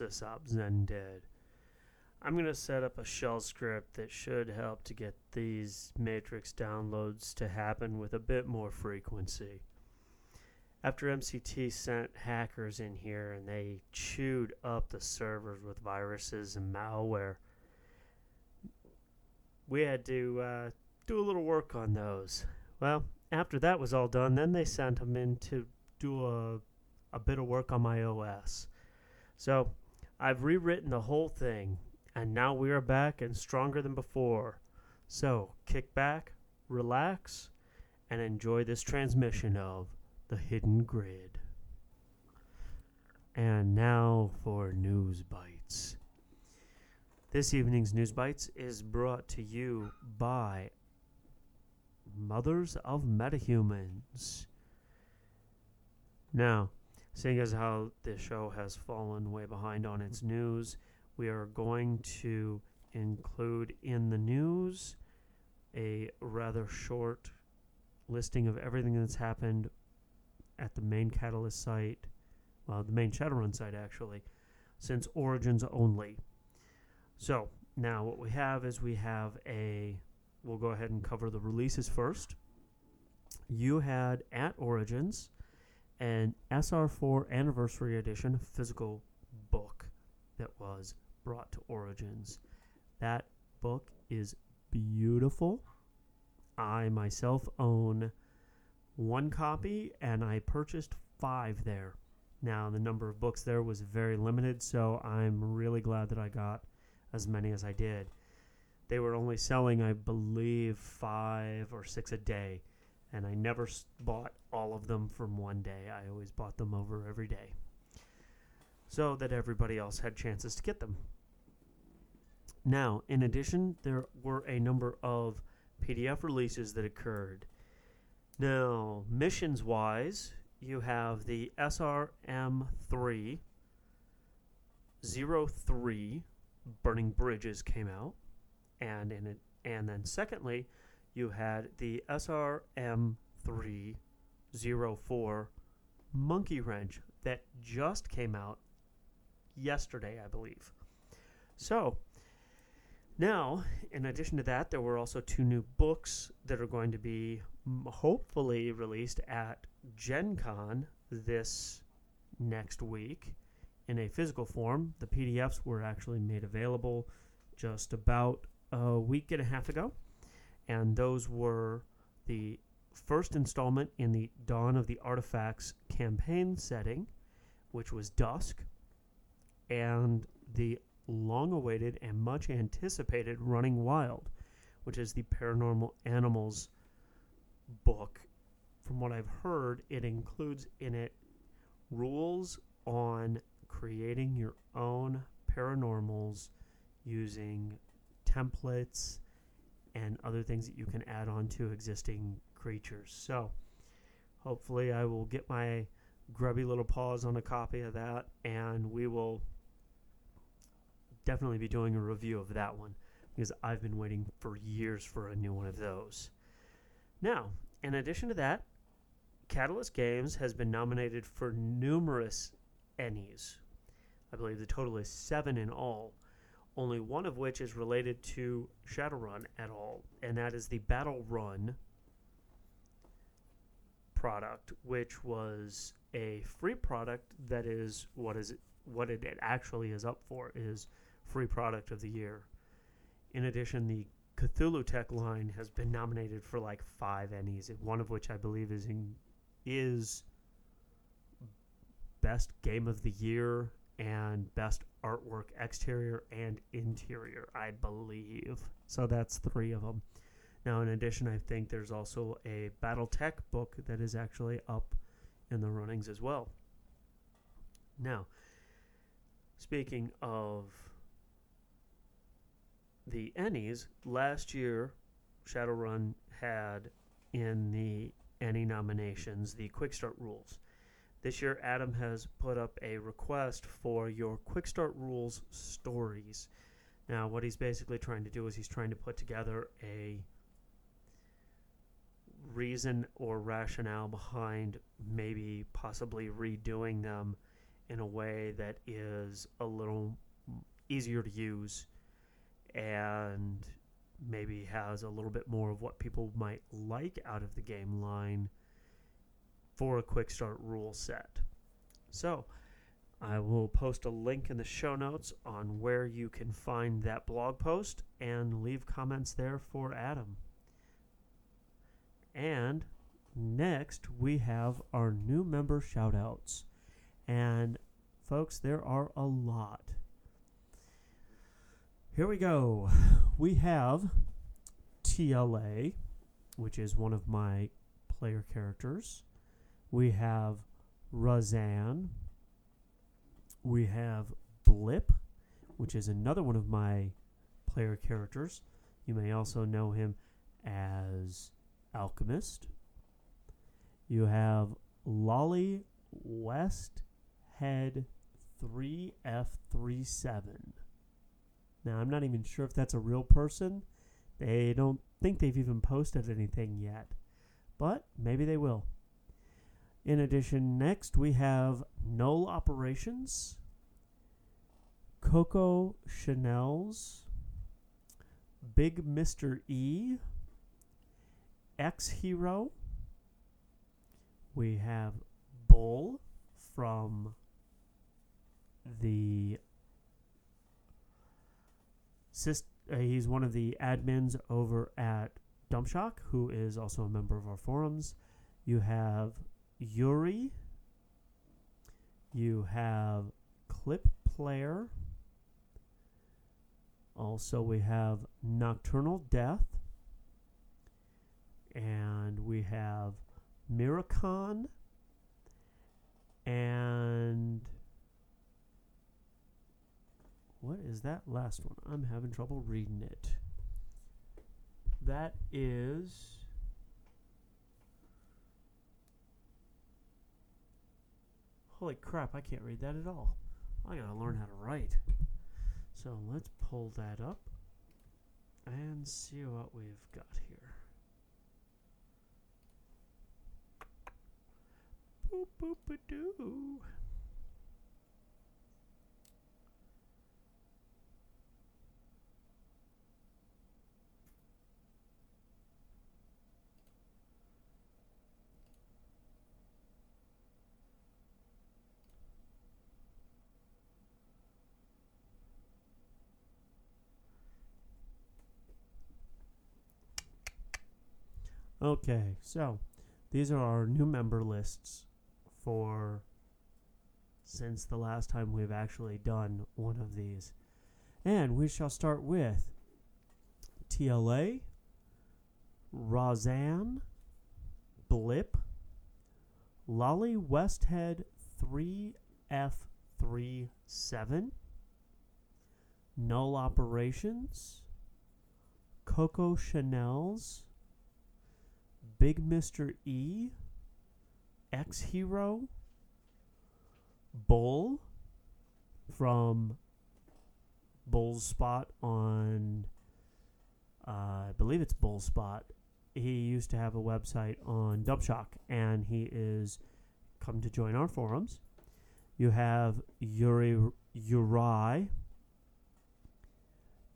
sysop Zen Dead. I'm going to set up a shell script that should help to get these matrix downloads to happen with a bit more frequency. After MCT sent hackers in here and they chewed up the servers with viruses and malware, we had to uh, do a little work on those. Well, after that was all done, then they sent them in to do a, a bit of work on my OS. So I've rewritten the whole thing, and now we are back and stronger than before. So kick back, relax, and enjoy this transmission of The Hiddengrid. And now for News Bites. This evening's News Bites is brought to you by Mothers of Metahumans. Now, seeing as how the show has fallen way behind on its news, we are going to include in the news a rather short listing of everything that's happened at the main Catalyst site, well, the main Shadowrun site actually, since Origins only. So, now what we have is we have a, we'll go ahead and cover the releases first. You had at Origins an SR4 Anniversary Edition physical book that was brought to Origins. That book is beautiful. I myself own one copy and I purchased five there. Now, the number of books there was very limited, so I'm really glad that I got as many as I did. They were only selling, I believe, five or six a day and I never bought all of them from one day. I always bought them over every day so that everybody else had chances to get them. Now, in addition, there were a number of PDF releases that occurred. Now, missions wise, you have the SRM3 03 Burning Bridges came out, and in it, and then secondly, you had the SRM304 Monkey Wrench that just came out yesterday, I believe. So, now, in addition to that, there were also two new books that are going to be hopefully released at Gen Con this next week in a physical form. The PDFs were actually made available just about a week and a half ago and those were the first installment in the Dawn of the Artifacts campaign setting, which was Dusk, and the long awaited and much anticipated Running Wild, which is the Paranormal Animals book. From what I've heard, it includes in it rules on creating your own paranormals using templates and other things that you can add on to existing creatures. So, hopefully, I will get my grubby little paws on a copy of that, and we will definitely be doing a review of that one because I've been waiting for years for a new one of those. Now, in addition to that, Catalyst Games has been nominated for numerous Ennies. I believe the total is seven in all only one of which is related to Shadowrun at all, and that is the Battle Run product, which was a free product that is what is it, what it actually is up for is free product of the year. In addition, the Cthulhu Tech line has been nominated for like five Ennies, one of which I believe is in, is best game of the year and best artwork, exterior and interior, I believe. So that's three of them. Now, in addition, I think there's also a BattleTech book that is actually up in the runnings as well. Now, speaking of the Ennies, last year Shadowrun had in the Ennie nominations the Quick Start rules. This year, Adam has put up a request for your Quick Start Rules stories. Now, what he's basically trying to do is he's trying to put together a reason or rationale behind maybe possibly redoing them in a way that is a little easier to use and maybe has a little bit more of what people might like out of the game line for a quick start rule set. So, I will post a link in the show notes on where you can find that blog post and leave comments there for Adam. And next, we have our new member shoutouts. And folks, there are a lot. Here we go. We have TLA, which is one of my player characters. We have Razan, we have Blip, which is another one of my player characters. You may also know him as Alchemist. You have Lolly West Head 3F37. Now, I'm not even sure if that's a real person. They don't think they've even posted anything yet, but maybe they will. In addition, next we have Null Operations, Coco Chanel's, Big Mr. E, X Hero. We have Bull from the syst- uh, he's one of the admins over at Dumpshock, who is also a member of our forums. You have Yuri. You have Clip Player. Also, we have Nocturnal Death. And we have Miracon. And. What is that last one? I'm having trouble reading it. That is. Holy crap, I can't read that at all. I gotta learn how to write. So let's pull that up and see what we've got here. Boop boop a doo. Okay, so these are our new member lists for since the last time we've actually done one of these. And we shall start with TLA, Rozan, Blip, Lolly Westhead 3F37, Null Operations, Coco Chanel's, Big Mr. E, X Hero, Bull from Bull's Spot on, uh, I believe it's Bull Spot. He used to have a website on Dumpshock, and he is come to join our forums. You have Yuri Uri.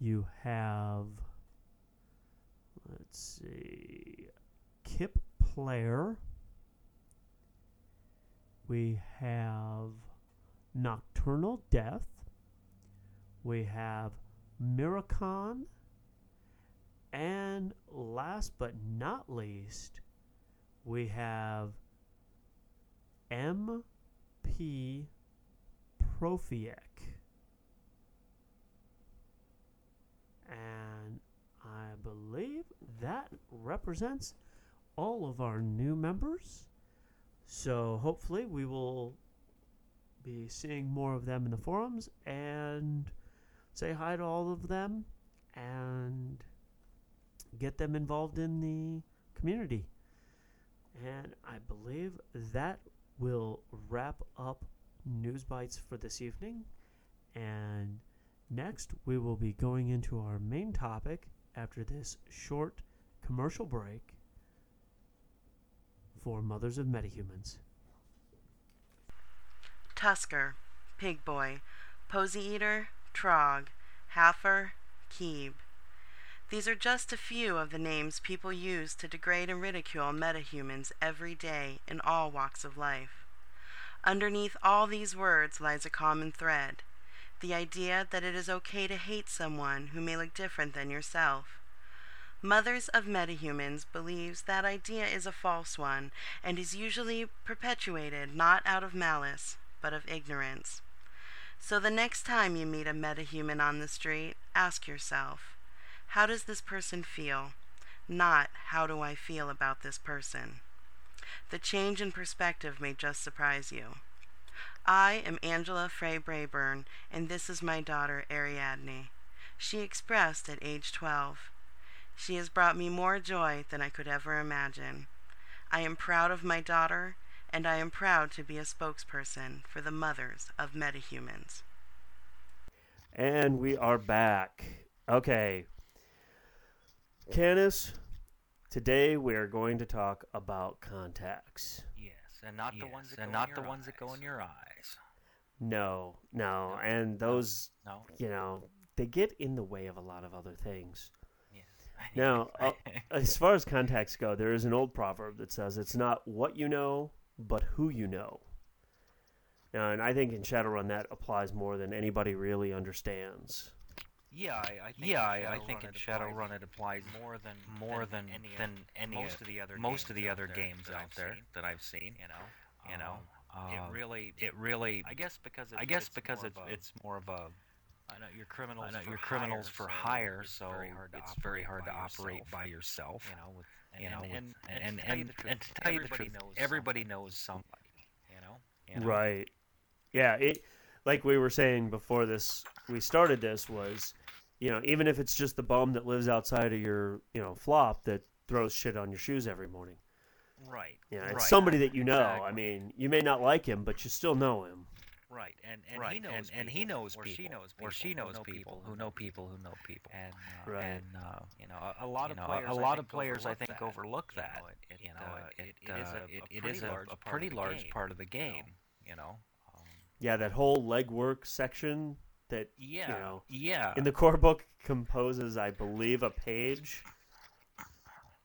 You have, let's see, Kip Player. We have Nocturnal Death. We have Miracon. And last but not least, we have MP Profiek. And I believe that represents all of our new members. So hopefully we will be seeing more of them in the forums and say hi to all of them and get them involved in the community. And I believe that will wrap up News Bites for this evening. And next, we will be going into our main topic after this short commercial break for Mothers of Metahumans. Tusker, Pig Boy, Posy Eater, Trog, Halfer, Keeb. These are just a few of the names people use to degrade and ridicule metahumans every day in all walks of life. Underneath all these words lies a common thread the idea that it is okay to hate someone who may look different than yourself. Mothers of Metahumans believes that idea is a false one and is usually perpetuated not out of malice, but of ignorance. So the next time you meet a metahuman on the street, ask yourself, how does this person feel? Not, how do I feel about this person? The change in perspective may just surprise you. I am Angela Frey Brayburn, and this is my daughter, Ariadne. She expressed at age 12. She has brought me more joy than I could ever imagine. I am proud of my daughter, and I am proud to be a spokesperson for the mothers of metahumans. And we are back. Okay. Canis, today we are going to talk about contacts. Yes, and not the ones that and go not in the your ones that go eyes. in your eyes. No, no, No, and those, No. you know, they get in the way of a lot of other things. Yeah. Now, uh, as far as contacts go, there is an old proverb that says it's not what you know, but who you know. Now, and I think in Shadowrun that applies more than anybody really understands. yeah, I, I think Yeah, in I, I think Shadowrun in it Shadowrun applies it applies more than more than, than any than of, any most of of the other most games of the out other there games that out I've there seen, that I've seen. You know, You know, um, it um, really it really. I guess because it's, I guess it's because more it's a- it's more of a I know you're criminals. I know for you're criminals hire, for so hire, it's so very hard to it's operate very hard by to operate yourself, by yourself. You know, with You know, and, with- and, and and, and to tell you the truth, and to tell you the everybody truth, knows everybody somebody, knows somebody. You know, You know? Right. Yeah, it like we were saying before this we started this was, you know, even if it's just the bum that lives outside of your, you know, flop that throws shit on your shoes every morning. right? You know, it's Right. somebody that you know. Exactly. I mean, you may not like him, but you still know him. Right, and and right, he knows and, and he people, knows or people, she knows people, or she knows know people who know people who know people, and uh, Right. and uh, you know a, a lot of know, players. a I lot of players I think overlook that. you know, uh, it, it, it is a, it, a it pretty a, large a part pretty of the large game, part of the you know. game. You know, um, Yeah, that whole legwork section that Yeah, you know yeah, in the core book composes, I believe, a page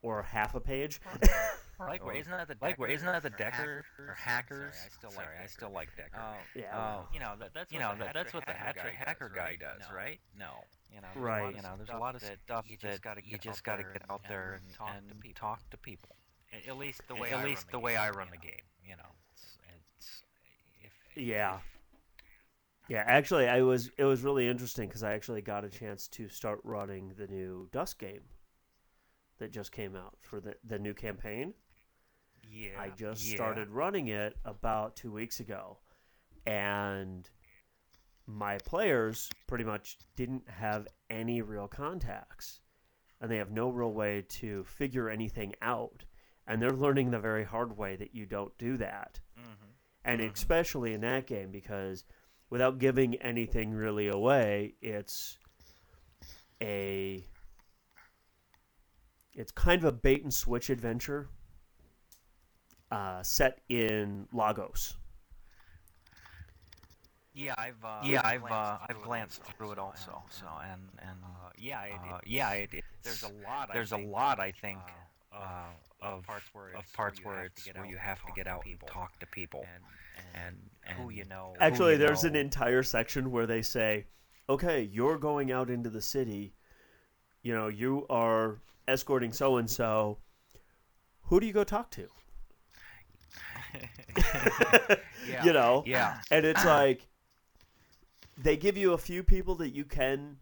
or half a page. like where or- isn't that the like where isn't that the Decker Decker or hackers? Sorry, I still Sorry, like I still like Decker. Oh, Yeah, Oh, you know that, that's you what know the that, that's what the hacker, hacker, guy hacker does, guy right? does, no, right? No, you know, Right. You know, there's a lot of that stuff you that just got to you get just out got to there get out there and, talk and to people. talk to people. At- At least the way at I least run the the way game, I run you the know. game. You know, it's, it's if Yeah. Yeah, actually, I was it was really interesting because I actually got a chance to start running the new Dusk game that just came out for the the new campaign. Yeah, I just Yeah. started running it about two weeks ago, and my players pretty much didn't have any real contacts, and they have no real way to figure anything out, and they're learning the very hard way that you don't do that Mhm. and Mhm. especially in that game because without giving anything really away it's a it's kind of a bait and switch adventure uh, set in lagos Yeah, I've uh, yeah, I've glanced uh, through I've it glanced also, through it also. and, So uh, and and uh, yeah, it, uh, yeah, it, there's a lot. I there's a think, lot I think of, of parts where of it's parts where where you it's have to get where out you and have to talk get out and talk to people and and and who you know. Actually you there's an entire section where they say okay you're going out into the city you know you are escorting so and so who do you go talk to yeah. you know? Yeah. And it's like they give you a few people that you can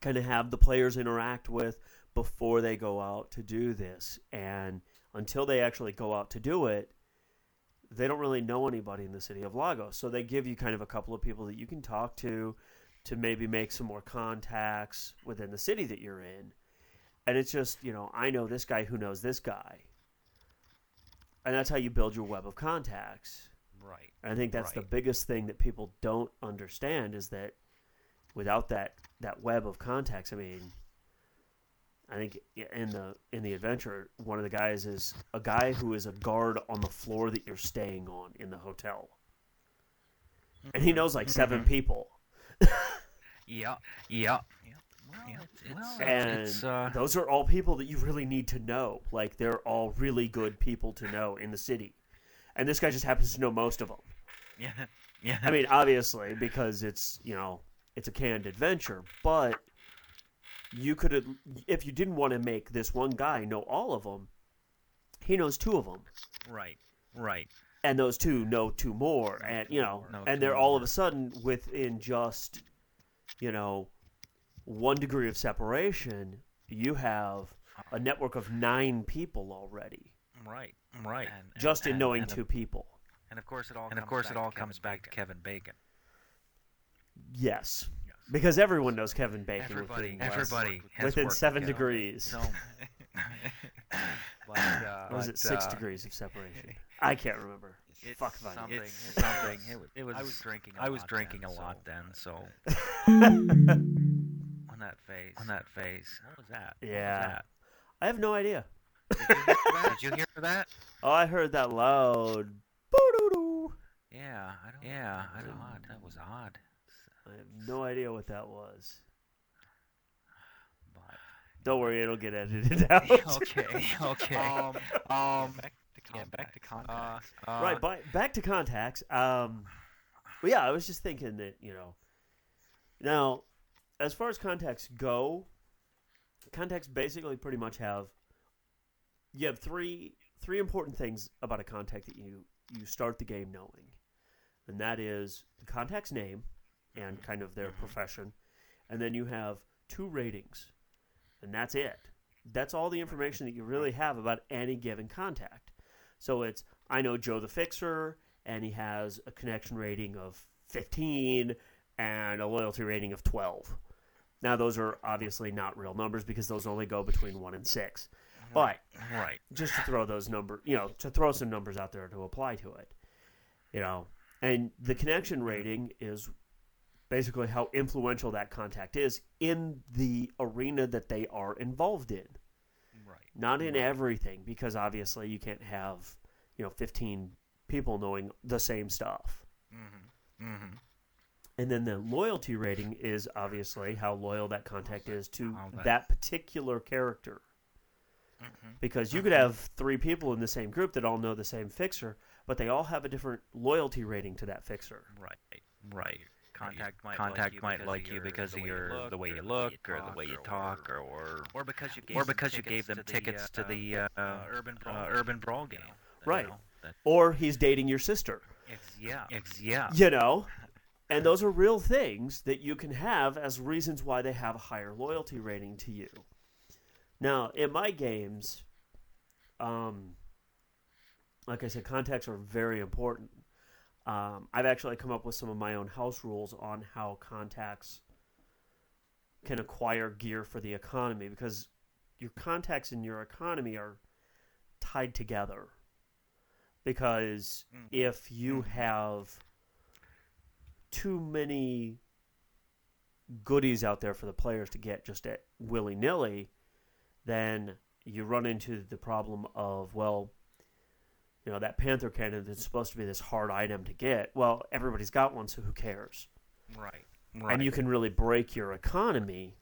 kind of have the players interact with before they go out to do this. And until they actually go out to do it they don't really know anybody in the city of lagos. So they give you kind of a couple of people that you can talk to to maybe make some more contacts within the city that you're in. And it's just you know i know this guy who knows this guy and that's how you build your web of contacts right. and I think that's the biggest thing that people don't understand is that without that that web of contacts, I mean, I think in the in the adventure, one of the guys is a guy who is a guard on the floor that you're staying on in the hotel. and he knows like 7 Mhm. people. Yeah. Yeah. Yeah. Well, Yeah. it's, it's, Well, uh, And it's, uh, those are all people that you really need to know. Like they're all really good people to know in the city. And this guy just happens to know most of them. yeah. Yeah. I mean, obviously, because it's you know it's a canned adventure, but you could if you didn't want to make this one guy know all of them, he knows two of them, right. Right. and those two know two more, and you know, Know and they're all of a sudden within just you know one degree of separation. You have a network of nine people already, Right. Right. And, and- just in and- knowing and two people. and of course it all. and comes of course back it all to comes Kevin back to Bacon. Kevin Bacon. Yes, Yes. because everyone knows Kevin Bacon. Everybody. within, Everybody. has within seven together. degrees. So. but, uh, Or was it six uh, degrees of separation? I can't remember. It's Fuck if I something. It's It's something. It, wa- it was. I was drinking. A I was lot drinking then, a lot then, so on that face? On that face? What was that? What was Yeah. that? I have no idea. Did you hear that? Did you hear that? Oh, I heard that loud. Boo-doo-doo. Yeah. I don't. Yeah. I don't. Odd. That was odd. I have no idea what that was. But Don't worry, it'll get edited out. okay. Okay. Um, Um. back to Yeah, back to contacts. contacts. Uh, right, but back to contacts. Um, well, yeah, I was just thinking that you know. Now, as far as contacts go, contacts basically pretty much have. You have three three important things about a contact that you you start the game knowing, and that is the contact's name, and kind of their Mhm. profession, and then you have two ratings, and that's it. That's all the information that you really have about any given contact. So it's I know Joe the Fixer, and he has a connection rating of 15 and a loyalty rating of 12. Now those are obviously not real numbers because those only go between one and six. But Right. just to throw those number, you know, to throw some numbers out there to apply to it, you know, and the connection rating is basically how influential that contact is in the arena that they are involved in Right. not in Right. everything because obviously you can't have you know 15 people knowing the same stuff Mm-hmm. Mm-hmm. And then the loyalty rating is obviously how loyal that contact is to that- that particular character Mm-hmm. because you could have three people in the same group that all know the same fixer but they all have a different loyalty rating to that fixer Right. Right. Contact might contact like you might because like of you your- because the of way you your look, the way you or the way you look or the talk, way you or- talk or or, or because you gave or them because you tickets gave them to the, tickets to uh, the uh, uh, urban brawl, uh, urban brawl you game. know, you Right. know, that- or he's dating your sister Ex- yeah. ex- yeah. you know and those are real things that you can have as reasons why they have a higher loyalty rating to you now in my games um, like i said contacts are very important um, i've actually come up with some of my own house rules on how contacts can acquire gear for the economy because your contacts and your economy are tied together because Mm. if you Mhm. have too many goodies out there for the players to get just at willy nilly, then you run into the problem of well, you know that panther cannon that's supposed to be this hard item to get. Well, everybody's got one, so who cares? Right. Right. And you can really break your economy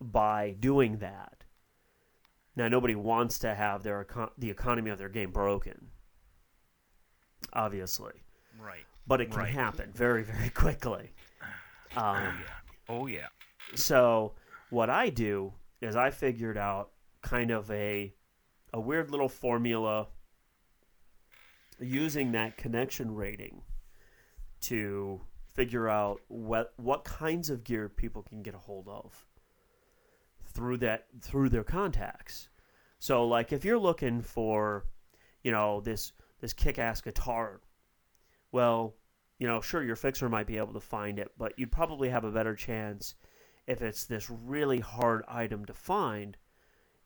by doing that. Now, nobody wants to have their econ- the economy of their game broken, obviously, right. But it can Right. happen very, very quickly. Oh Um, yeah. Oh yeah. so, what I do is I figured out kind of a a weird little formula using that connection rating to figure out what what kinds of gear people can get a hold of through that through their contacts. So like if you're looking for, you know, this this kick-ass guitar, well, you know, sure your fixer might be able to find it, but you'd probably have a better chance if it's this really hard item to find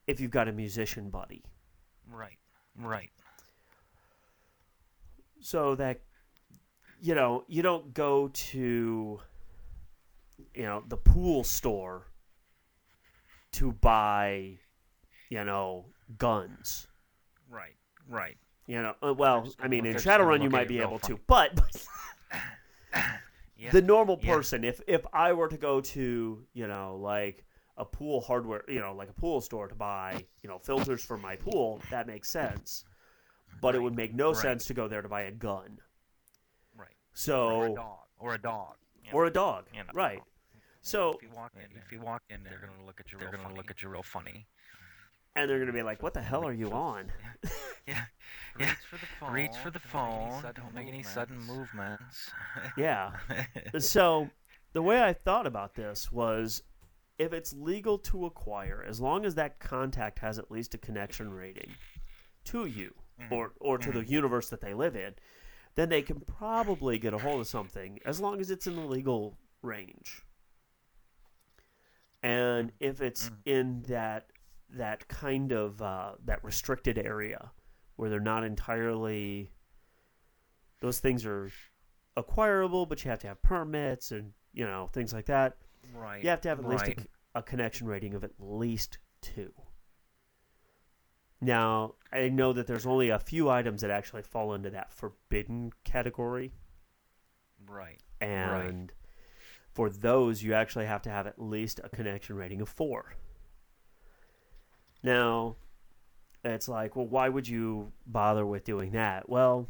if you've got a musician buddy. Right. Right. so that you know you don't go to you know the pool store to buy you know guns Right. Right. you know uh, well i mean in shadowrun you might be able to funny. but the normal Yeah. person if if i were to go to you know like a pool hardware you know like a pool store to buy you know filters for my pool that makes sense but it would make no Right. sense to go there to buy a gun Right. Or a so dog. Or a dog. you or a dog you know. right so If you walk in, if you walk in, they're gonna look at you. They're real gonna funny. look at you real funny. And they're gonna be like what the hell are you on Yeah. Reach for the phone. Reach for the don't make any phone. sudden Don't make any sudden movements. movements. yeah so the way i thought about this was if it's legal to acquire as long as that contact has at least a connection rating to you Mhm. or or to the universe that they live in then they can probably get a hold of something as long as it's in the legal range and if it's Mhm. in that that kind of uh, that restricted area where they're not entirely those things are acquirable but you have to have permits and you know things like that right. you have to have at least a right. a, connection rating of at least two. Now, I know that there's only a few items that actually fall into that forbidden category, Right. and for those, you actually have to have at least a connection rating of four. Now, it's like, well, why would you bother with doing that? Well,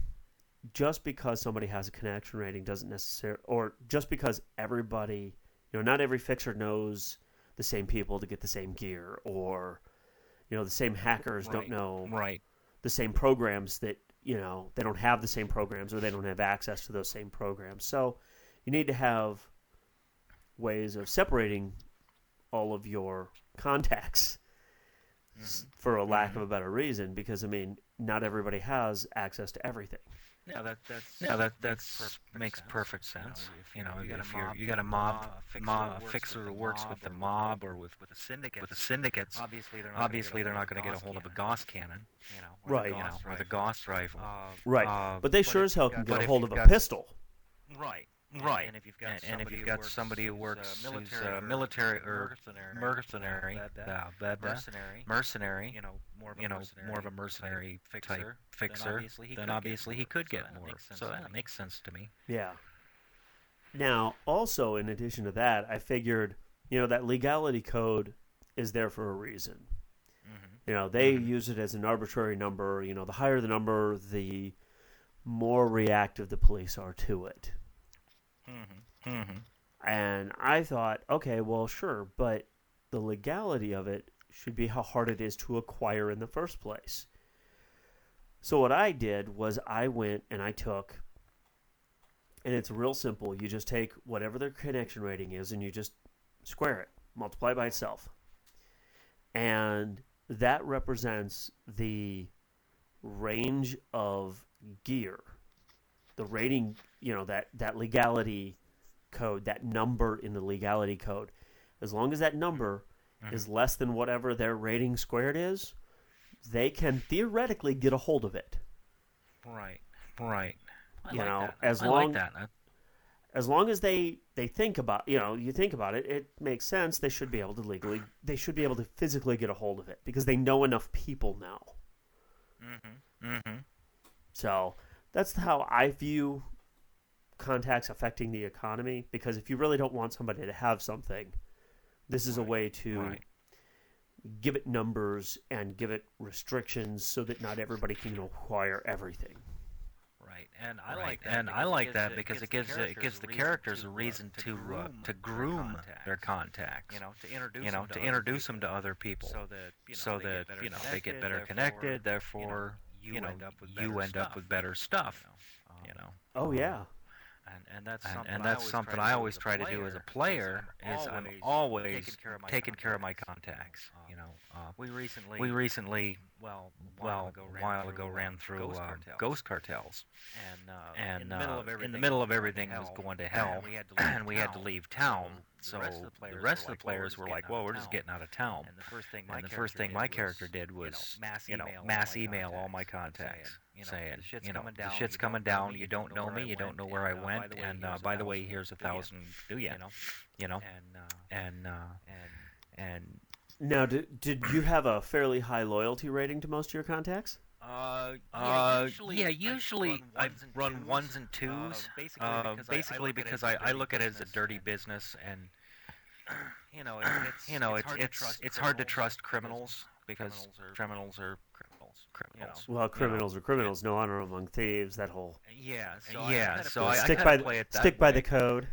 just because somebody has a connection rating doesn't necessarily, or just because everybody, you know, not every fixer knows the same people to get the same gear, or, you know, the same hackers don't know Right. the same programs that you know they don't have the same programs or they don't have access to those same programs so you need to have ways of separating all of your contacts s- for a lack of a better reason because i mean not everybody has access to everything Yeah, that that's Yeah, that makes that's perfect makes sense. perfect You know, sense. if You know, you got a if you're mob, you got a mob, mob, uh, fixer who works with the works with the mob mob or or with with the syndicates. with the syndicates. Obviously, they're not Obviously, they're not going to get a hold of a Gauss cannon, you know, or Right. You you know, or the. Gauss rifle. Uh, right Uh, but they but sure as hell can get a hold of a got- pistol right. And- Right. And if you've got And, and if somebody you've who got works- somebody who who's, works uh, who's, military, uh, or military or mercenary, mercenary, that- that uh, that- that mercenary, mercenary, you know, more of a you know, mercenary more of a type mercenary type fixer, fixer, then obviously he then could get obviously he more. could So get that more. makes sense So to that me. makes sense to me. yeah now also in addition to that i figured you know that legality code is there for a reason Mm-hmm. You know, they Mhm. use it as an arbitrary number. You know, the higher the number, the more reactive the police are to it. Mm-hmm. Mm-hmm. And I thought, okay, well, sure, but the legality of it should be how hard it is to acquire in the first place. So what I did was I went and I took, and it's real simple. You just take whatever their connection rating is and you just square it, multiply by itself. And that represents the range of gear, the rating, you know, that, that legality code, that number in the legality code. As long as that number Mhm. is less than whatever their rating squared is, they can theoretically get a hold of it. Right. Right. I You like know, that. as I long- like that. As long as they they think about, you know, you think about it, it makes sense. They should be able to legally, they should be able to physically get a hold of it because they know enough people now. Mm-hmm. Mm-hmm. So that's how I view contacts affecting the economy. Because if you really don't want somebody to have something, this is a way to right. give it numbers and give it restrictions so that not everybody can acquire everything. Right, and I Right, like that. and I like that because it gives it gives the characters a reason to uh, to groom their contacts. contacts. You know, to introduce you know, them to to other introduce them people, to other people, so that you know, so they that get better you know they get better connected, connected. Therefore, you, you know, end up with you better end stuff, up with better stuff. You You know, know, Oh yeah, and, and that's something and I that's always something try I to do always as a try to do as a player, player is I'm always always taking care of my taking care of my contacts, contacts. uh, You know, uh, We recently, we recently, well, a well, ago, a ran while through, ago uh, ran through ghost uh, cartels. ghost cartels, and, uh, and in the middle uh, of everything, in the middle of was everything going was to going to hell, and we had to leave, and we had to town. leave town. So the rest of the players were like, "Well, we're just getting out of town." And the first thing my character first thing did my was, character did you know, was, mass you know, email all mass my email all my contacts, saying, saying, "The shit's you know, the shit's coming down. You don't know me. You don't know where I went. And uh, by the way, here's a thousand. Do you know, You know, and uh, uh, and and Now, did, did you have a fairly high loyalty rating to most of your contacts? Uh, Uh, yeah, usually I run ones and twos, basically uh, because, basically because I, I look at it as a dirty business, and you know, it's, you know, it's hard to it's trust it's hard to criminals trust criminals because criminals are criminals are criminals. criminals. Well, criminals are criminals. No honor among thieves. That whole Yeah, so yeah, I, so I, I stick by the play it that stick by the code.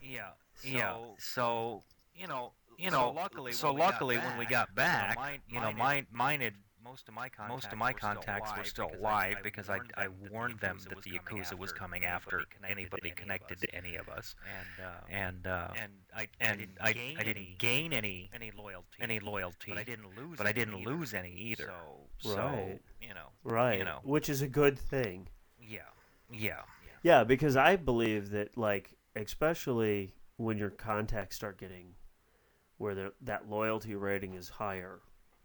yeah, yeah. so, So you know, you so know, luckily, so when we got luckily when we got back, mine, you know, mine, mine mine had most of my contacts, most of my were still contacts were alive still because alive I, because I, I, I warned them that the Yakuza was coming after anybody connected to any of us. and uh, And uh, and I, and I I, didn't I gain didn't gain any any loyalty, any loyalty, but I didn't lose, but I didn't either. lose any either. So, So you know, Right. you know. Which is a good thing. yeah, yeah, Yeah, because I believe that, like, especially when your contacts start getting where that loyalty rating is higher,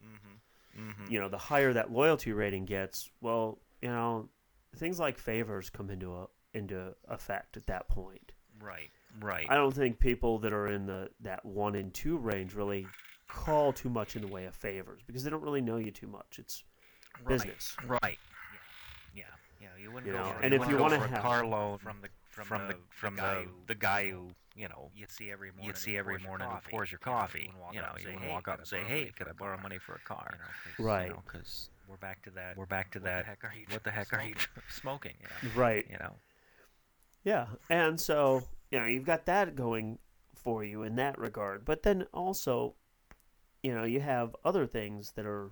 mm-hmm. mm-hmm. you know, the higher that loyalty rating gets, well, you know, things like favors come into a, into effect at that point. right, right, I don't think people that are in the that one and two range really call too much in the way of favors because they don't really know you too much. It's right, business. right. yeah, yeah. Yeah. You wouldn't You go know, for, and if you wanna for a have- car loan from the from, From the from guy the who, the guy who you know you see every morning you see every pours your morning who coffee, pours your you know, coffee. wouldn't walk You up know, and you say, wouldn't "Hey, walk up I and say, borrow "Hey, money could for I a borrow money for a car?" You know, 'cause, Right. Because we're back to that. we're back to what that. The heck are you What the heck are you smoking? smoking? Yeah. Right. You know. Yeah. And so, you know, you've got that going for you in that regard. But then also, you know, you have other things that are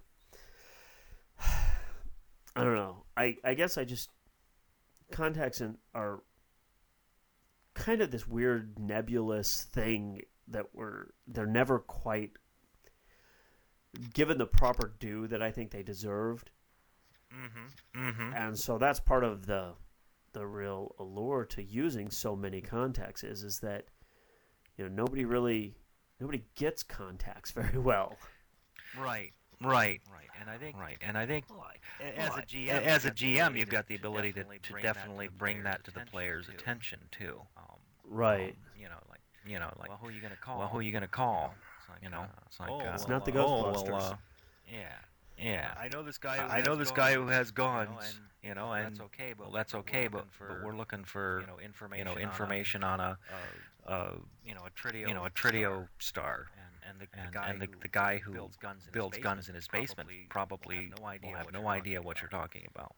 I don't know. I I guess I just contacts in, are kind of this weird nebulous thing that we're they're never quite given the proper due that I think they deserved. Mm-hmm. Mm-hmm. and so that's part of the the real allure to using so many contacts is is that you know nobody really nobody gets contacts very well Right. Right. Right. And I think Right. And I think well, I- a- as a GM, as a you've got the GM, ability you've got the ability to, definitely to bring that definitely bring that to the player's player's attention, attention too. Right um, you know, like, You know, like, well, who are you gonna call? well, who are you gonna call? It's like, You know, uh, it's like, oh, uh, It's not the uh, oh, well, Ghostbusters. uh, yeah. yeah. I know this guy. Who I know this guy who guns, has you know, guns. and You know, well, and that's okay, but well, that's we're okay, but, for, but we're looking for you know information. you know on a, on a, uh, uh, you know a trid. you know a trid star. and, and the, the And, guy and the, who the guy who builds guns in builds his guns basement in his basement probably, probably will have no idea, will have what, no you're idea talking what you're talking about.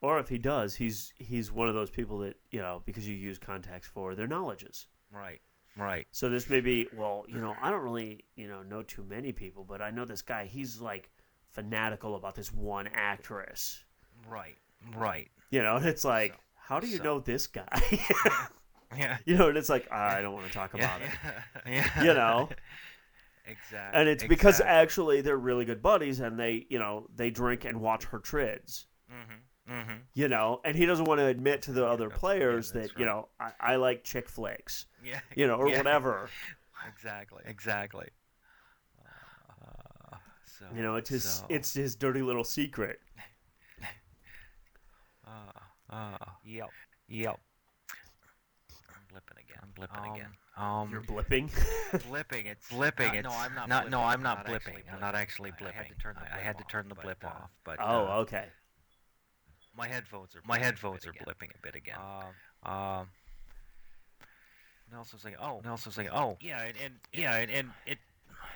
Or if he does he's he's one of those people that you know because you use contacts for their knowledges Right. Right. so this may be well you know i don't really you know know too many people but i know this guy he's like fanatical about this one actress Right. Right. you know and it's like So- how do you so- know this guy Yeah. you know and it's like i don't want to talk about it Yeah. you know exactly. and it's because actually they're really good buddies and they you know they drink and watch her trids mm-hmm. Mm-hmm. you know and he doesn't want to admit to the other Yeah, players that's that you know I, I like chick flicks Yeah. you know or Yeah. whatever Exactly. Exactly. Uh, so. you know it's his So- it's his dirty little secret Uh, Uh, yep. yep. I'm blipping again. I'm blipping Um, again. Um, you're blipping blipping. It's blipping. not- It's no, I'm not. Not, blipping. no, I'm not, actually blipping. I'm not actually blipping. I had to turn the I- I blip had to off, turn the but, blip uh, off, but oh uh, okay My headphones are. my blipping a headphones are blipping a bit again. Um, Um, Nelson's like, oh, Nelson's like, oh, yeah, and, and yeah, and, and it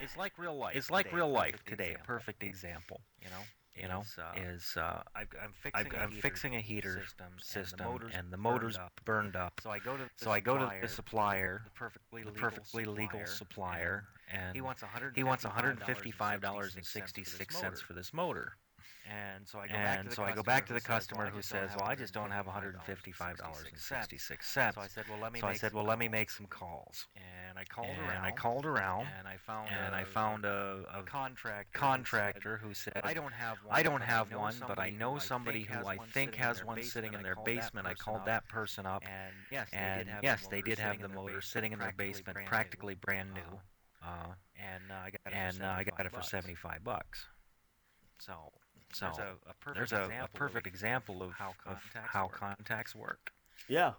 it's like real life. it's like today, real life today. example, A perfect example. You know, You know, Is, uh, is uh, I, I'm fixing a I'm heater fixing a heater system, system, and the motor's, and the burned motor's up. burned up. So I go to the So I go to supplier, the supplier, the perfectly the legal perfectly legal supplier, supplier, and He wants 100. he wants $155.66 for this motor. And so I go back to the so I go customer back to who the says, "Well, customer I who just don't says, have "Well, I just don't have $155.66." $155.66." So I said, well, let me. So I make said, some "Well, let me calls." make some calls." And I called And around. I called around, And I found. and a, I found a, a contractor. who contractor who said, I don't have one. I don't have one, but I know somebody who I think has one sitting in their basement. I called that person up, And yes, they and did have yes, the they motor did have sitting the in their motor basement, sitting in their practically basement, brand new. practically brand new. Uh, and uh, I got it and for uh, I got it 75 for 75 bucks. So, So there's a, a perfect there's a, a example perfect of example of how of contacts how work. contacts work. yeah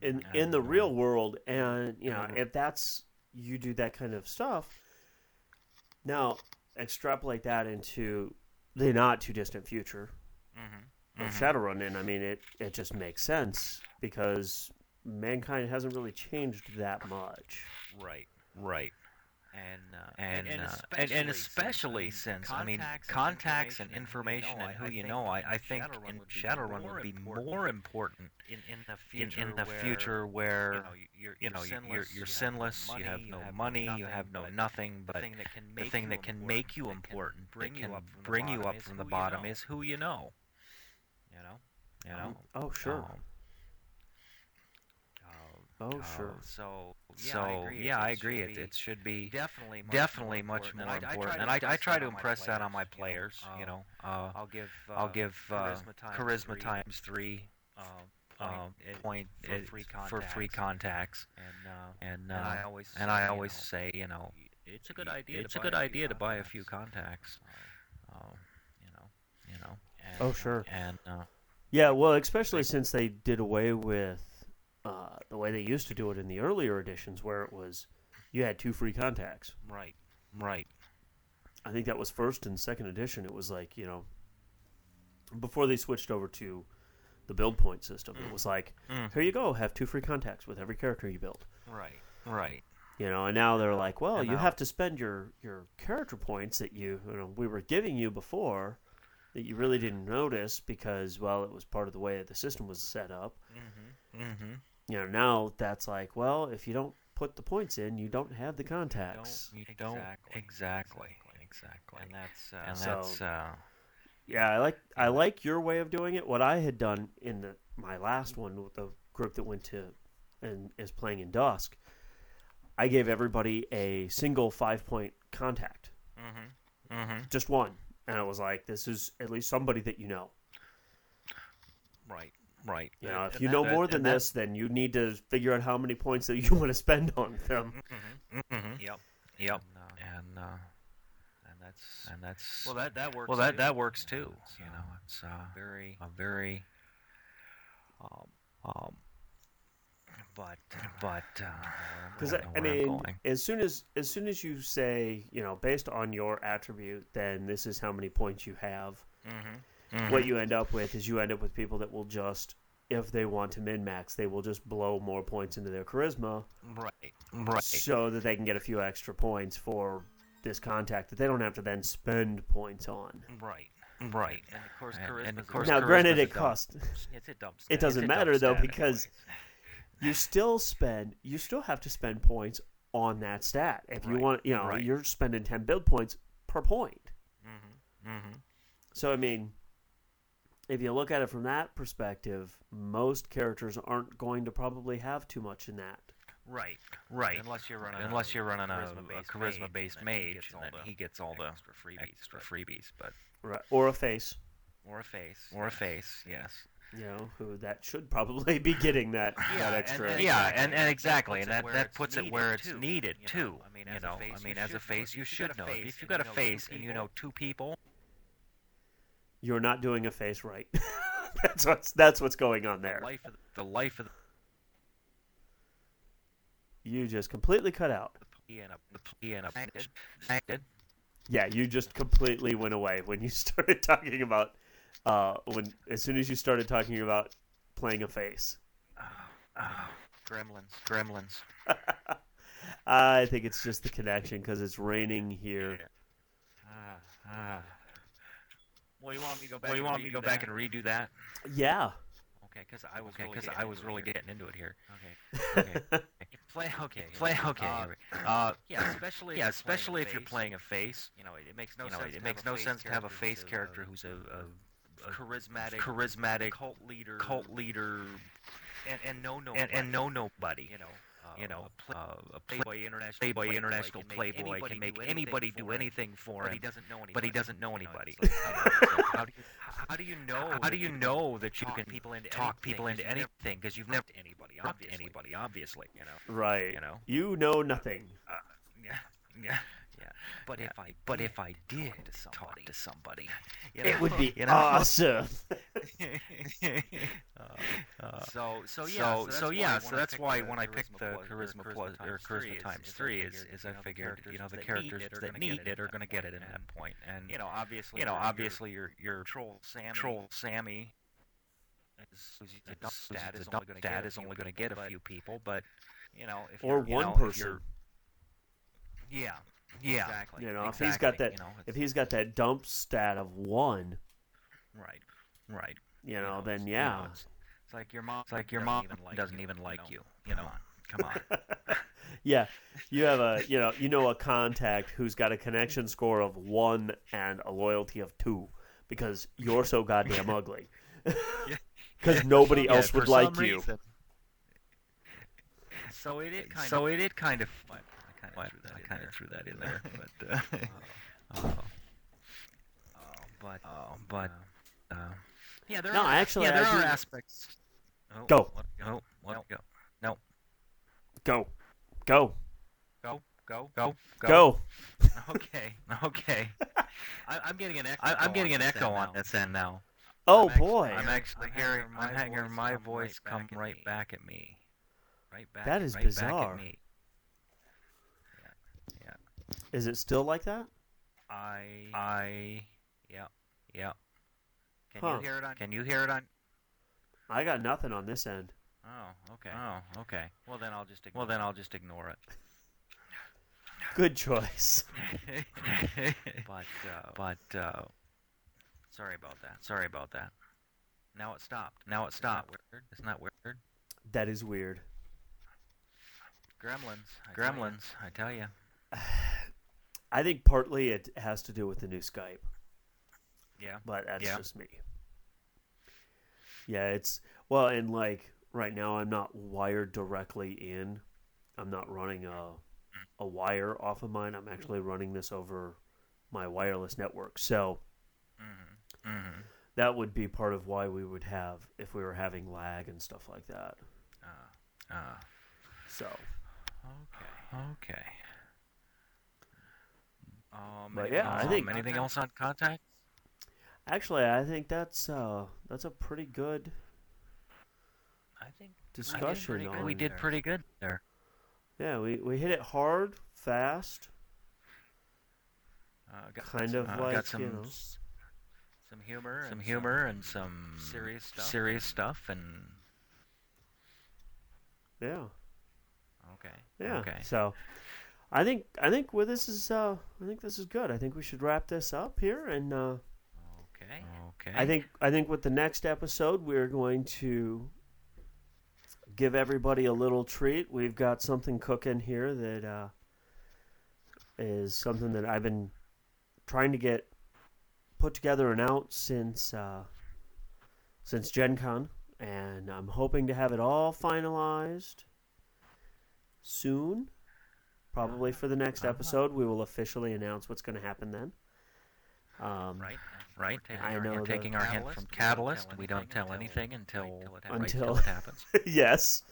And, in and, in the uh, real world and you know if that's you do that kind of stuff now extrapolate that into the not too distant future Mm-hmm. of Shadowrun, and I mean it it just makes sense because mankind hasn't really changed that much. Right. Right. And uh, And and, uh, and, and especially since, since I mean contacts and information and who you know, I, I think in Shadowrun would be more important in, in the future in the where, future where you know, you're, you know you're, you're sinless, you're, you have no sinless. money, You have no money. You have no nothing. but But the thing that can make thing you that can important, make you that can bring that you up from the bring you bottom up is from the who you bottom know, is who you know. you know. You know. Oh sure, Um, oh uh, sure. so yeah, so I agree. yeah, I it agree. should It, be it should be definitely much definitely more much more important. important. And I, And I, I try to impress that that on my players. You You know, know, uh, I'll give uh, I'll give uh, charisma times charisma three, times three uh, uh, point, it- for it- free for free contacts. contacts. and uh, And and I always and say, I you always know, say, you know, it's a good idea. it's to a buy good a few idea to buy a few contacts. contacts. Uh, you know, You know, and, Oh uh, sure. and uh, Yeah, well, especially since they did away with the way they used to do it in the earlier editions, where it was you had two free contacts. right, right, I think that was first and second edition. It was like you know, before they switched over to the build point system, it was like Mm. here you go, have two free contacts with every character you build. right. right. You know, and now they're like, well, And you now- have to spend your your character points that you you know we were giving you before that you really didn't notice because well it was part of the way that the system was set up. Mm-hmm. Mm-hmm. You know, now that's like, well, if you don't put the points in, you don't have the contacts. You don't Exactly, exactly, exactly. exactly. And that's uh, And So- that's uh, Yeah, I like I like your way of doing it. What I had done in the my last one with the group that went to and is playing in Dusk, I gave everybody a single five point contact, mm-hmm, mm-hmm. just one, and I was like, this is at least somebody that you know. right, right. You Uh, know, if and you that- know that- more and than that- this, then you need to figure out how many points that you want to spend on them. Mhm, mhm. Yep. Yep. And, uh, And uh, and that's and that's well that that works. well that too. that works You know, too. it's, You uh, know, it's uh, very a very um, um, but but uh, Because I I, I I'm mean, as soon as as soon as you say, you know, based on your attribute, then this is how many points you have. Mhm, What you end up with is you end up with people that will just, if they want to min max, they will just blow more points into their charisma, right, right, so that they can get a few extra points for this contact that they don't have to then spend points on. right, right. and of course charisma and of course now, dump- granted, it costs. it's a dump It doesn't It's matter though because anyways. you still spend, you still have to spend points on that stat. If you want, you know, right. you're spending ten build points per point. Mhm. Mhm. So I mean, if you look at it from that perspective, most characters aren't going to probably have too much in that. Right, right. Unless you're running Unless a, you're running a, a charisma-based charisma-based mage, mage, and and then he gets all the extra freebies. extra but- freebies, but Right. Or a face, or a face. or a face, yes. you know, who that should probably be getting that, Yeah, that extra. and Yeah, exactly. and, and That exactly, puts and it that, where that puts it where it's too, needed you know? too. I mean, you as a face, I you as should know. face, If you you've should got a know. face If you've and got you a face and you know two people, You're not doing a face right. that's what's that's what's going on there. the there. life of the, the life of the You just completely cut out. P and a the plea and a Acted. acted. Yeah, you just completely went away when you started talking about uh when as soon as you started talking about playing a face. Ah, gremlins. gremlins. I think it's just the connection because it's raining here. Ah, ah. Well, you want me to go back? Well, you and want me to go redo back that? and redo that? Yeah. Okay, because I was Okay, really because getting I was into it really here. getting into it here. Okay. Okay. Play. Okay. Play. here we go. Okay. Uh, Uh, yeah, especially. if yeah, you're especially playing a if you're face, playing a face. You know, it makes no you know, sense. it to makes have a no face sense to have a character face who's character who's a, a, a charismatic, charismatic cult leader, cult leader and, and no no and, and know nobody. you know, uh, You know, a play, uh, a Playboy international Playboy playboy international can make playboy anybody can make do anybody anything for him, anything but he doesn't know anybody. but he doesn't know anybody. it's like, You know, it's like, how do you how do you know? how do you know that you can people into talk people into anything because you've never talked anybody? talked to Obviously, anybody? Obviously, you know. Right. you know. You know nothing. Yeah, yeah. Yeah. But if I but if I did talk to somebody, you It would be you know? awesome. Uh, so so yeah so, yeah so that's why when I picked the charisma plus or charisma times three is is I figured you know the characters that need it are going to get it at that point and you know obviously you know obviously your your troll Sammy troll Sammy a stat is only going to get is only going to get a few people but you know if Or one know, person. yeah yeah exactly You know, if he's got that, you know, if he's got that dump stat of one, right right you know, know, then it's- you yeah. know, it's, it's like your mom. It's like your mom doesn't even like you. You know, come on. yeah, you have a you know you know a contact who's got a connection score of one and a loyalty of two because you're so goddamn ugly. Because nobody Yeah, else would like some you. reason. So it did kind so of. it did kind of. I kind of threw that in there, but. Uh, oh, but oh, but. Uh, yeah, there No, are. actually, yeah, there I are do- aspects. Oh, Go. Let, oh, let go. No. Go, go, Go. Go. Go. go. Okay. Okay. I, I'm getting an echo. I, I'm getting an echo on this end now. Oh I'm actually- boy, I'm actually hearing I'm hearing my voice come right back at me. Right back. That is right Back bizarre. at me. Yeah. Yeah. is it still like that? I. I. Yeah. Yeah. Can Huh. you hear it on? Can you hear it on? I got nothing on this end. Oh. Okay. Oh. Okay. Well then I'll just. Ignore well then I'll just ignore it. Good choice. but uh, but uh, sorry about that. Sorry about that. Now it stopped. Now it stopped. Weird. Isn't that weird? That is weird. Gremlins. I Gremlins. I tell you. I think partly it has to do with the new Skype, Yeah. but that's Yeah. just me. Yeah, it's well, and like right now, I'm not wired directly in. I'm not running a a wire off of mine. I'm actually running this over my wireless network. So Mm-hmm. Mm-hmm. that would be part of why we would have if we were having lag and stuff like that. Uh, uh, So, okay. Okay. Um, But anything yeah, I else- think- anything else on contact? actually, I think that's uh that's a pretty good I think discussion. we did pretty on, good. We did pretty good there. Yeah, we, we hit it hard, fast. Uh, got Kind some, of uh, like, got some you know. some humor, some humor, and some serious stuff, serious stuff, and Yeah. okay, Yeah. okay. So, I think I think with this is uh I think this is good. I think we should wrap this up here, and uh, Okay. Okay. I think I think with the next episode we're going to give everybody a little treat. We've got something cooking here that uh, is something that I've been trying to get put together and out since uh, since Gen Con, and I'm hoping to have it all finalized soon. Probably for the next Uh-huh. episode, we will officially announce what's going to happen then. Um, right. Right. I We're know the- taking our hint from Catalyst. We don't tell anything until right Until- till it happens. yes.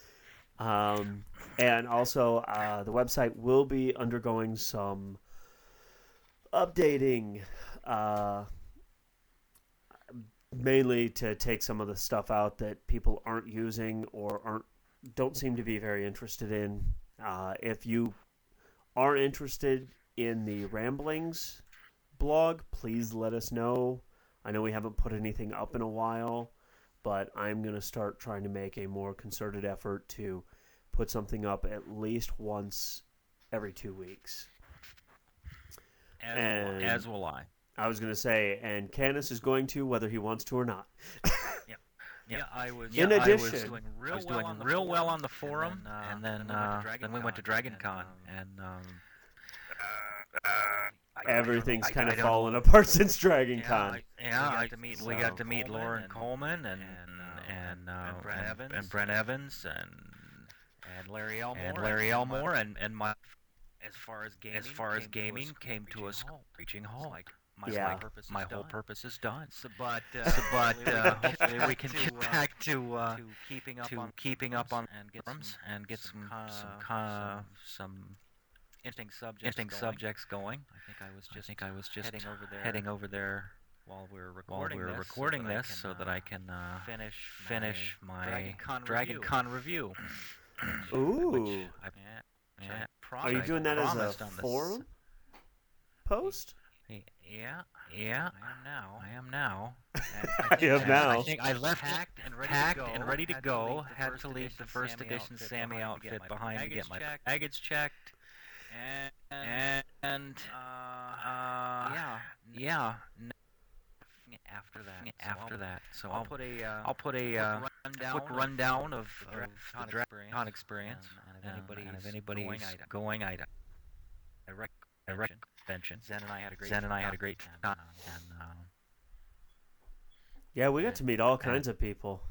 Um, and also, uh, the website will be undergoing some updating, uh, mainly to take some of the stuff out that people aren't using or aren't don't seem to be very interested in. Uh, if you are interested in the ramblings blog, please let us know. I know we haven't put anything up in a while but I'm going to start trying to make a more concerted effort to put something up at least once every two weeks. As, And- will, as will I. I was going to say, and Canis is going to, whether he wants to or not. Yeah, I was. In yeah, I was doing real, well, on the real well on the forum, and then uh, then we went to Dragon Con, and um, I- Everything's I- kind I of don't- fallen apart since Dragon Yeah, Con. I- yeah, We got I- to meet we Loren got to meet Coleman Loren and- Coleman and and, and uh, uh, and Brent and, Evans. and Brent Evans and and Larry Elmore and Larry and my- Elmore and and my as far as gaming as far as came gaming to a came to a screeching halt. screeching It's like my Yeah. whole purpose is My whole done. purpose is done. So, but uh, So, but we uh, can get hopefully we back can to, get uh, back to uh, to keeping up to on keeping up on and get some and get some some co- some some some interesting subjects, interesting going. subjects going. I think I was just, I think I was just heading over there, heading over there while we were recording, while we were this, recording so this, so that I can uh, finish finish my, my Dragon Con review. Ooh. I, yeah, yeah, Are you doing that as a forum post? Yeah, yeah. I am now. I am now. I, I am now. I think I left packed and ready packed to go. And ready to had, go. To had to leave the first edition Sammy outfit behind to get my baggage checked. And, and uh, uh, yeah, yeah. After that, after that, so I'll, put a uh, I'll put a uh, rundown quick rundown of, of the DragonCon experience, and, and, if anybody's, anybody's going, I, I, rec- I recommend convention. Zen and I had a great. Zen and I had a great time. And, um, yeah, we got to meet all kinds of people.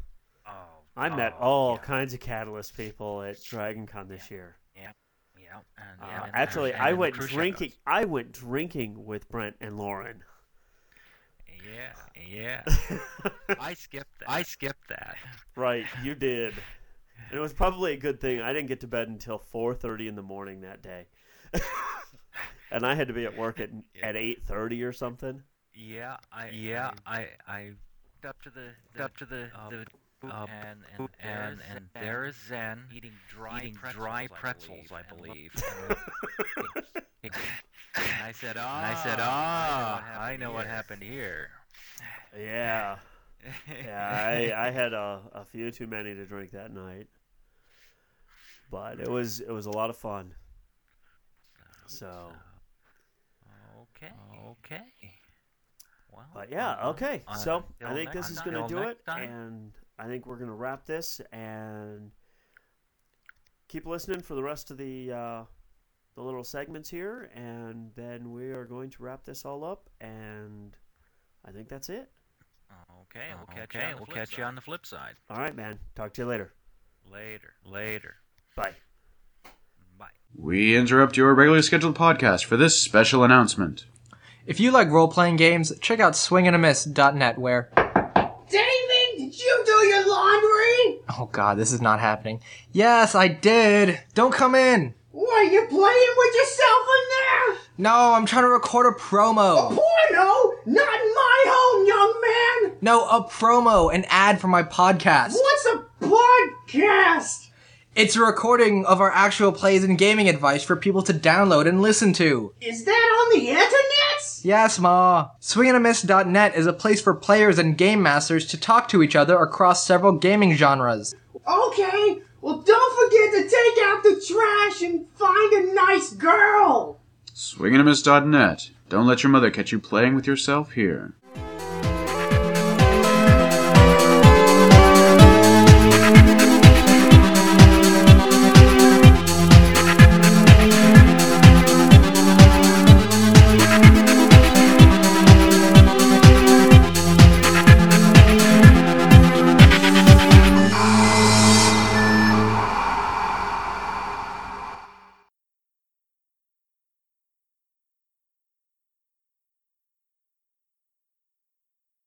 Oh, I oh, met all yeah. kinds of Catalyst people at Dragon Con this yeah. year. Yeah, yeah. And, uh, yeah, actually, I went drinking. I went drinking with Brent and Loren. Yeah, yeah. I skipped that. I skipped that. Right, you did. And it was probably a good thing. I didn't get to bed until 4:30 in the morning that day and I had to be at work at yeah. at eight thirty or something. Yeah, I yeah I I, I up to the, the up to the uh, the uh, and and and, and there is Zen eating dry eating pretzels, dry pretzels, I believe. I, believe. and I said, "Ah, oh, I said, ah, oh, I know what happened here." Yeah, yeah. I I had a a few too many to drink that night, but it was it was a lot of fun. So. Okay. Okay. Well. But yeah. Okay. Uh, so I think this is going to do it, time. and I think we're going to wrap this and keep listening for the rest of the uh, the little segments here, and then we are going to wrap this all up, and I think that's it. Okay. We'll catch okay, you. we'll catch side. you on the flip side. All right, man. Talk to you later. Later. Later. Bye. Bye. We interrupt your regularly scheduled podcast for this special announcement. If you like role playing games, check out swingandamiss.net where. David, did you do your laundry? Oh god, this is not happening. Yes, I did. Don't come in. What, you playing with yourself in there? No, I'm trying to record a promo. A porno? Not in my home, young man. No, a promo, an ad for my podcast. What's a podcast? It's a recording of our actual plays and gaming advice for people to download and listen to. Is that on the internet? Yes, Ma. Swingandamiss.net is a place for players and game masters to talk to each other across several gaming genres. Okay, well don't forget to take out the trash and find a nice girl. Swingandamiss.net. Don't let your mother catch you playing with yourself here.